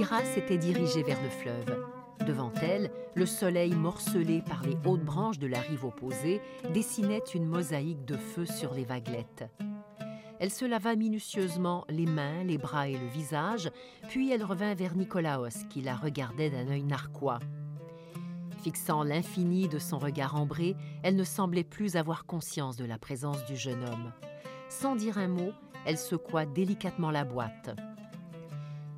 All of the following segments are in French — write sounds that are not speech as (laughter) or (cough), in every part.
Pyrrha s'était dirigée vers le fleuve. Devant elle, le soleil morcelé par les hautes branches de la rive opposée dessinait une mosaïque de feu sur les vaguelettes. Elle se lava minutieusement les mains, les bras et le visage, puis elle revint vers Nicolaos, qui la regardait d'un œil narquois. Fixant l'infini de son regard ambré, elle ne semblait plus avoir conscience de la présence du jeune homme. Sans dire un mot, elle secoua délicatement la boîte.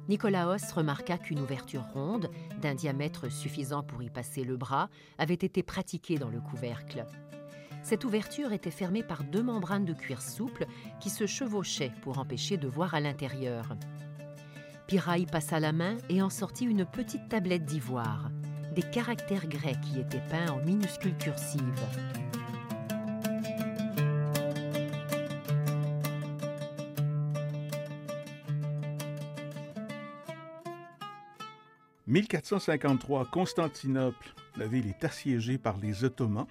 Nicolaos remarqua qu'une ouverture ronde, d'un diamètre suffisant pour y passer le bras, avait été pratiquée dans le couvercle. Cette ouverture était fermée par deux membranes de cuir souple qui se chevauchaient pour empêcher de voir à l'intérieur. Piraille passa la main et en sortit une petite tablette d'ivoire. Des caractères grecs y étaient peints en minuscules cursives. 1453, Constantinople, la ville est assiégée par les Ottomans.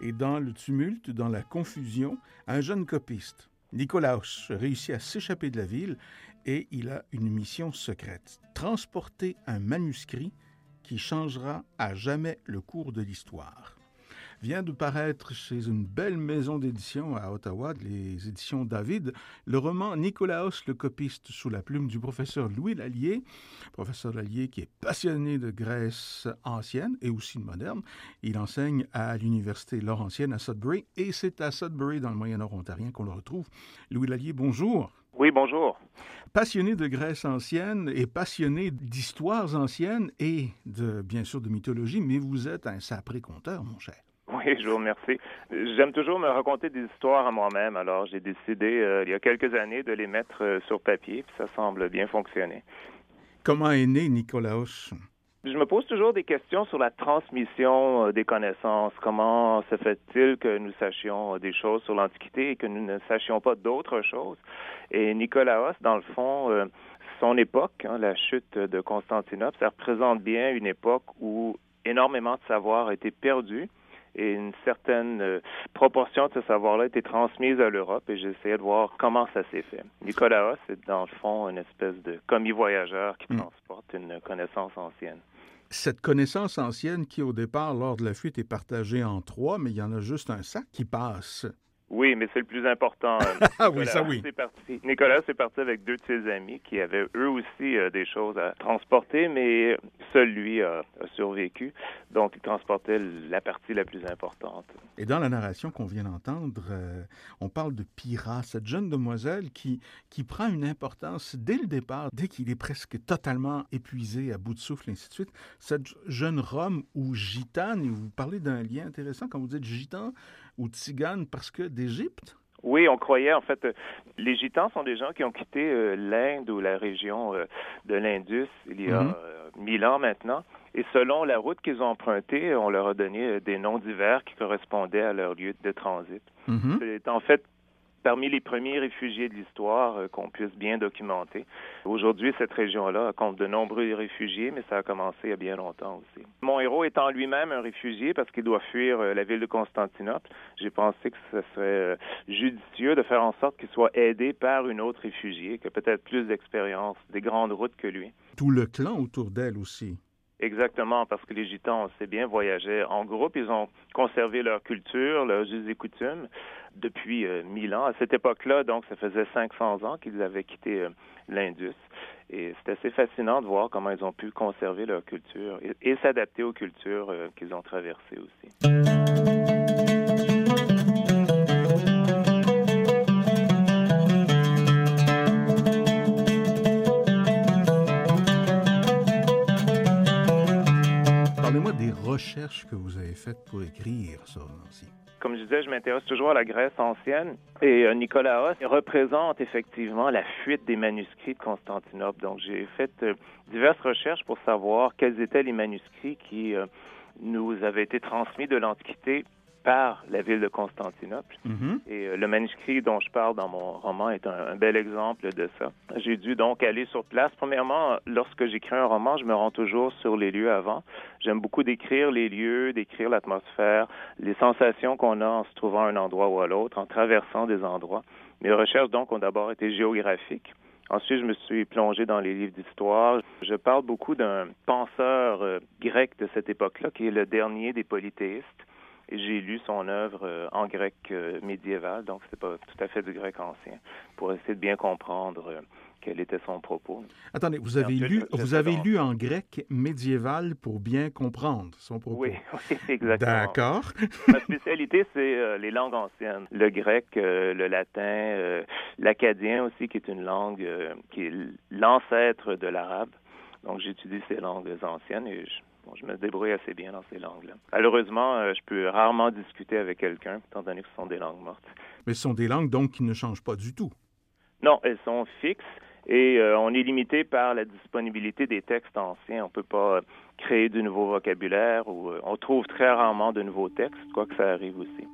Et dans le tumulte, dans la confusion, un jeune copiste, Nicolaos, réussit à s'échapper de la ville et il a une mission secrète, transporter un manuscrit qui changera à jamais le cours de l'histoire vient de paraître chez une belle maison d'édition à Ottawa, les éditions David, le roman Nicolaos le copiste sous la plume du professeur Louis Lallier, professeur Lallier qui est passionné de Grèce ancienne et aussi de moderne. Il enseigne à l'université Laurentienne à Sudbury et c'est à Sudbury dans le Moyen-Orient ontarien qu'on le retrouve. Louis Lallier, bonjour. Oui, bonjour. Passionné de Grèce ancienne et passionné d'histoires anciennes et de, bien sûr, de mythologie, mais vous êtes un sapré conteur, mon cher. (laughs) Oui, je vous remercie. J'aime toujours me raconter des histoires à moi-même, alors j'ai décidé euh, il y a quelques années de les mettre euh, sur papier, puis ça semble bien fonctionner. Comment est né Nicolaos? Je me pose toujours des questions sur la transmission euh, des connaissances. Comment se fait-il que nous sachions des choses sur l'Antiquité et que nous ne sachions pas d'autres choses? Et Nicolaos, dans le fond, son époque, hein, la chute de Constantinople, ça représente bien une époque où énormément de savoir a été perdu et une certaine euh, proportion de ce savoir-là a été transmise à l'Europe et j'essayais de voir comment ça s'est fait. Nicolas c'est dans le fond une espèce de commis voyageur qui hmm. transporte une connaissance ancienne. Cette connaissance ancienne qui, au départ, lors de la fuite, est partagée en trois, mais il y en a juste un sac qui passe. Oui, mais c'est le plus important. (laughs) ah oui, ça oui. Parti. Nicolas est parti avec deux de ses amis qui avaient eux aussi euh, des choses à transporter, mais seul lui a, survécu. Donc, il transportait la partie la plus importante. Et dans la narration qu'on vient d'entendre, euh, on parle de Pyrrha, cette jeune demoiselle qui, qui prend une importance dès le départ, dès qu'il est presque totalement épuisé, à bout de souffle, ainsi de suite. Cette jeune Rome ou gitane, et vous parlez d'un lien intéressant quand vous dites gitan, ou tziganes parce que d'Égypte? Oui, on croyait en fait, euh, les Gitans sont des gens qui ont quitté euh, l'Inde ou la région euh, de l'Indus il y a mhm. mille ans maintenant. Et selon la route qu'ils ont empruntée, on leur a donné des noms divers qui correspondaient à leur lieu de transit. Mhm. C'est en fait parmi les premiers réfugiés de l'histoire euh, qu'on puisse bien documenter. Aujourd'hui, cette région-là compte de nombreux réfugiés, mais ça a commencé il y a bien longtemps aussi. Mon héros étant lui-même un réfugié parce qu'il doit fuir euh, la ville de Constantinople, j'ai pensé que ce serait euh, judicieux de faire en sorte qu'il soit aidé par une autre réfugiée qui a peut-être plus d'expérience, des grandes routes que lui. Tout le clan autour d'elle aussi. Exactement, parce que les Gitans, on sait bien, voyageaient en groupe. Ils ont conservé leur culture, leurs us et coutumes depuis euh, mille ans. À cette époque-là, donc, ça faisait 500 ans qu'ils avaient quitté euh, l'Indus. Et c'est assez fascinant de voir comment ils ont pu conserver leur culture et, s'adapter aux cultures euh, qu'ils ont traversées aussi. Des recherches que vous avez faites pour écrire ça aussi? Comme je disais, je m'intéresse toujours à la Grèce ancienne et euh, Nicolas représente effectivement la fuite des manuscrits de Constantinople. Donc, j'ai fait euh, diverses recherches pour savoir quels étaient les manuscrits qui euh, nous avaient été transmis de l'Antiquité par la ville de Constantinople. Mm-hmm. Et euh, le manuscrit dont je parle dans mon roman est un, bel exemple de ça. J'ai dû donc aller sur place. Premièrement, lorsque j'écris un roman, je me rends toujours sur les lieux avant. J'aime beaucoup décrire les lieux, décrire l'atmosphère, les sensations qu'on a en se trouvant à un endroit ou à l'autre, en traversant des endroits. Mes recherches donc ont d'abord été géographiques. Ensuite, je me suis plongé dans les livres d'histoire. Je parle beaucoup d'un penseur euh, grec de cette époque-là, qui est le dernier des polythéistes. Et j'ai lu son œuvre euh, en grec euh, médiéval, donc c'est pas tout à fait du grec ancien, pour essayer de bien comprendre quel était son propos. Attendez, vous avez, lu, vous avez lu en grec médiéval pour bien comprendre son propos. Oui, (laughs) oui exactement. D'accord. Ma spécialité, c'est euh, les langues anciennes. Le grec, euh, le latin, euh, l'acadien aussi, qui est une langue qui est l'ancêtre de l'arabe. Donc, j'étudie ces langues anciennes et je, je me débrouille assez bien dans ces langues-là. Malheureusement, je peux rarement discuter avec quelqu'un, étant donné que ce sont des langues mortes. Mais ce sont des langues, donc, qui ne changent pas du tout. Non, elles sont fixes. Et euh, on est limité par la disponibilité des textes anciens. On ne peut pas créer du nouveau vocabulaire ou euh, on trouve très rarement de nouveaux textes, quoi que ça arrive aussi.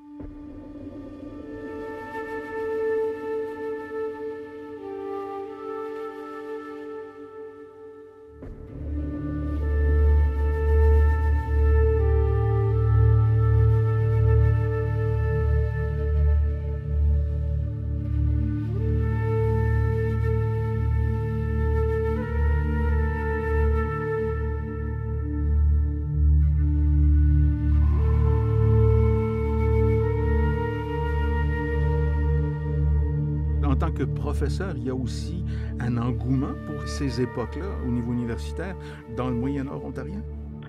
Professeur, il y a aussi un engouement pour ces époques-là au niveau universitaire dans le Moyen-Nord ontarien?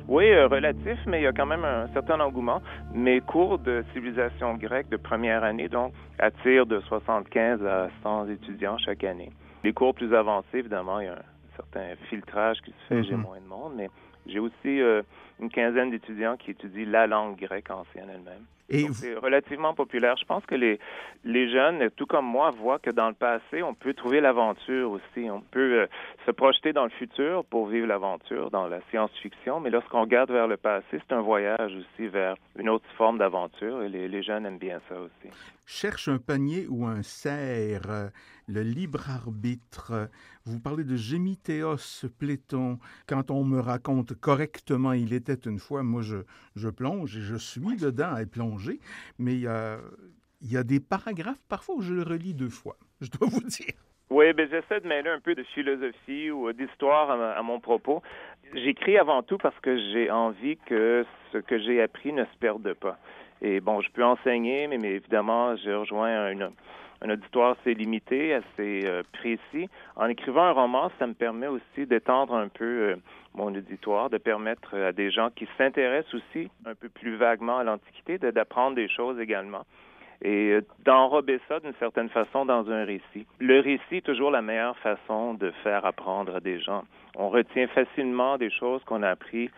Oui, euh, relatif, mais il y a quand même un certain engouement. Mes cours de civilisation grecque de première année, donc, attirent de 75 à 100 étudiants chaque année. Les cours plus avancés, évidemment, il y a un certain filtrage qui se fait, j'ai mm-hmm. moins de monde, mais j'ai aussi euh, une quinzaine d'étudiants qui étudient la langue grecque ancienne elle-même. Et c'est relativement populaire. Je pense que les, les jeunes, tout comme moi, voient que dans le passé, on peut trouver l'aventure aussi. On peut euh, se projeter dans le futur pour vivre l'aventure dans la science-fiction, mais lorsqu'on regarde vers le passé, c'est un voyage aussi vers une autre forme d'aventure et les, les, jeunes aiment bien ça aussi. Cherche un panier ou un cerf, le libre arbitre. Vous parlez de Gémitéos Pléton. Quand on me raconte correctement, il était une fois, moi je, je plonge et je suis dedans à plonger, mais il y a, il y a des paragraphes parfois où je le relis deux fois, (laughs) je dois vous dire. Oui, ben j'essaie de mêler un peu de philosophie ou d'histoire à, mon propos. J'écris avant tout parce que j'ai envie que ce que j'ai appris ne se perde pas. Et bon, je peux enseigner, mais, évidemment, j'ai rejoint un auditoire assez limité, assez euh, précis. En écrivant un roman, ça me permet aussi d'étendre un peu euh, mon auditoire, de permettre à des gens qui s'intéressent aussi un peu plus vaguement à l'Antiquité d'apprendre des choses également et euh, d'enrober ça d'une certaine façon dans un récit. Le récit est toujours la meilleure façon de faire apprendre à des gens. On retient facilement des choses qu'on a appris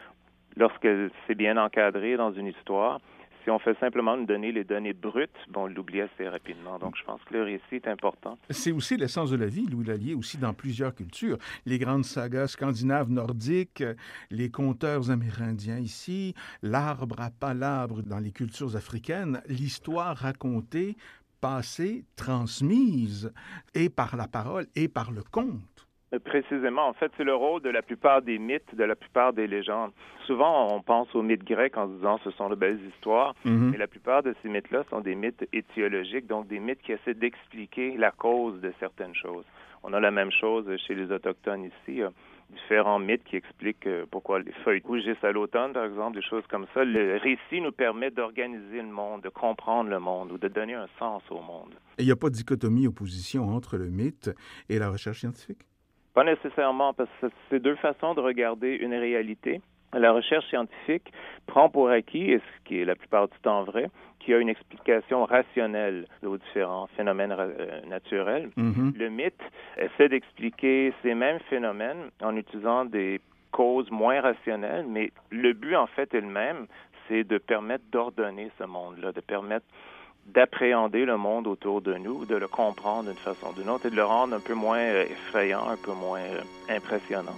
lorsque c'est bien encadré dans une histoire si on fait simplement nous donner les données brutes, bon, on l'oublie assez rapidement. Donc, je pense que le récit est important. C'est aussi l'essence de la vie, Louis Lallier, aussi dans plusieurs cultures. Les grandes sagas scandinaves, nordiques, les conteurs amérindiens ici, l'arbre à palabre dans les cultures africaines, l'histoire racontée, passée, transmise, et par la parole et par le conte. Précisément, en fait, c'est le rôle de la plupart des mythes, de la plupart des légendes. Souvent, on pense aux mythes grecs en se disant ce sont de belles histoires, mhm. mais la plupart de ces mythes-là sont des mythes étiologiques, donc des mythes qui essaient d'expliquer la cause de certaines choses. On a la même chose chez les Autochtones ici. différents mythes qui expliquent euh, pourquoi les feuilles rougissent à l'automne, par exemple, des choses comme ça. Le récit nous permet d'organiser le monde, de comprendre le monde ou de donner un sens au monde. il n'y a pas de dichotomie, opposition entre le mythe et la recherche scientifique? Pas nécessairement, parce que c'est deux façons de regarder une réalité. La recherche scientifique prend pour acquis, et ce qui est la plupart du temps vrai, qu'il y a une explication rationnelle aux différents phénomènes euh, naturels. Mm-hmm. Le mythe essaie d'expliquer ces mêmes phénomènes en utilisant des causes moins rationnelles, mais le but en fait est le même, c'est de permettre d'ordonner ce monde-là, de permettre d'appréhender le monde autour de nous, de le comprendre d'une façon ou d'une autre et de le rendre un peu moins euh, effrayant, un peu moins euh, impressionnant.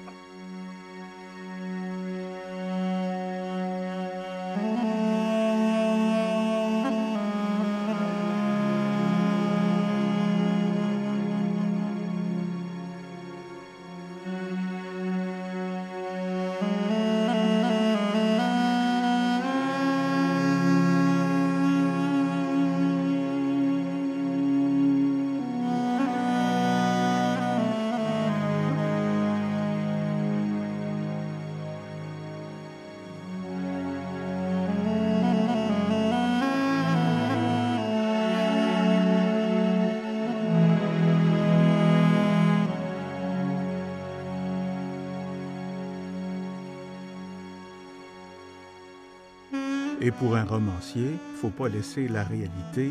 Et pour un romancier, il ne faut pas laisser la réalité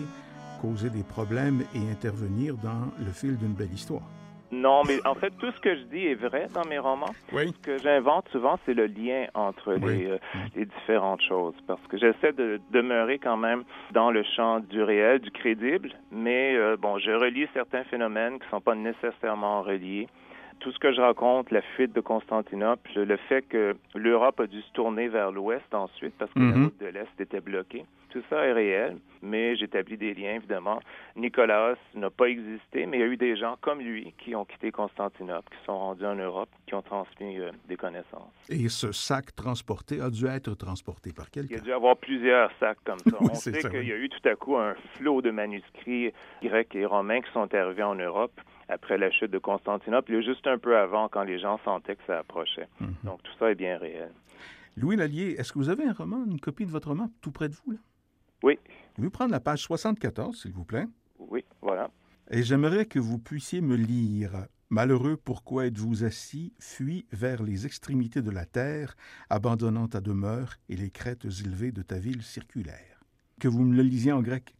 causer des problèmes et intervenir dans le fil d'une belle histoire. Non, mais en fait, tout ce que je dis est vrai dans mes romans. Oui. Ce que j'invente souvent, c'est le lien entre Oui. les, euh, les différentes choses. Parce que j'essaie de demeurer quand même dans le champ du réel, du crédible, mais euh, bon, je relie certains phénomènes qui ne sont pas nécessairement reliés. Tout ce que je raconte, la fuite de Constantinople, le fait que l'Europe a dû se tourner vers l'ouest ensuite parce que la Mhm. route de l'Est était bloquée, tout ça est réel, mais j'établis des liens, évidemment. Nicolas n'a pas existé, mais il y a eu des gens comme lui qui ont quitté Constantinople, qui sont rendus en Europe, qui ont transmis euh, des connaissances. Et ce sac transporté a dû être transporté par Il y a quelqu'un. dû avoir plusieurs sacs comme ça. (laughs) Oui, On sait qu'il y a eu tout à coup un flot de manuscrits grecs et romains qui sont arrivés en Europe après la chute de Constantinople, et juste un peu avant, quand les gens sentaient que ça approchait. Mhm. Donc tout ça est bien réel. Louis Lallier, est-ce que vous avez un roman, une copie de votre roman tout près de vous? Là? Oui, Je vais prendre la page 74, s'il vous plaît. oui, voilà. Et j'aimerais que vous puissiez me lire Malheureux, pourquoi êtes-vous assis, fuis vers les extrémités de la terre, abandonnant ta demeure et les crêtes élevées de ta ville circulaire. Que vous me le lisiez en grec.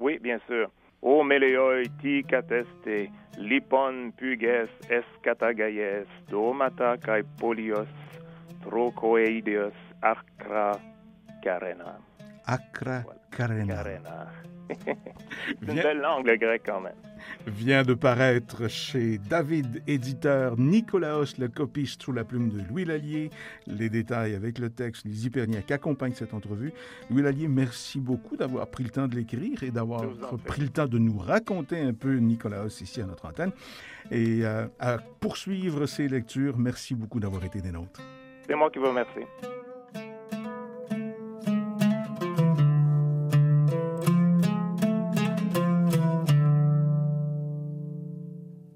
Oui, bien sûr. O meleoi ti kateste, lipon puges escatagaies, domata kai polios, trocoeideos arcra carena. Akra Voilà. Karena Carena. C'est (laughs) une belle langue, le grec, quand même. Vient de paraître chez David Éditeur, Nicolaos le copiste sous la plume de Louis Lallier. Les détails avec le texte, les hyperliens qui accompagnent cette entrevue. Louis Lallier, merci beaucoup d'avoir pris le temps de l'écrire et d'avoir pris le temps de nous raconter un peu Nicolaos ici à notre antenne. Et euh, à poursuivre ces lectures, merci beaucoup d'avoir été des nôtres. C'est moi qui vous remercie.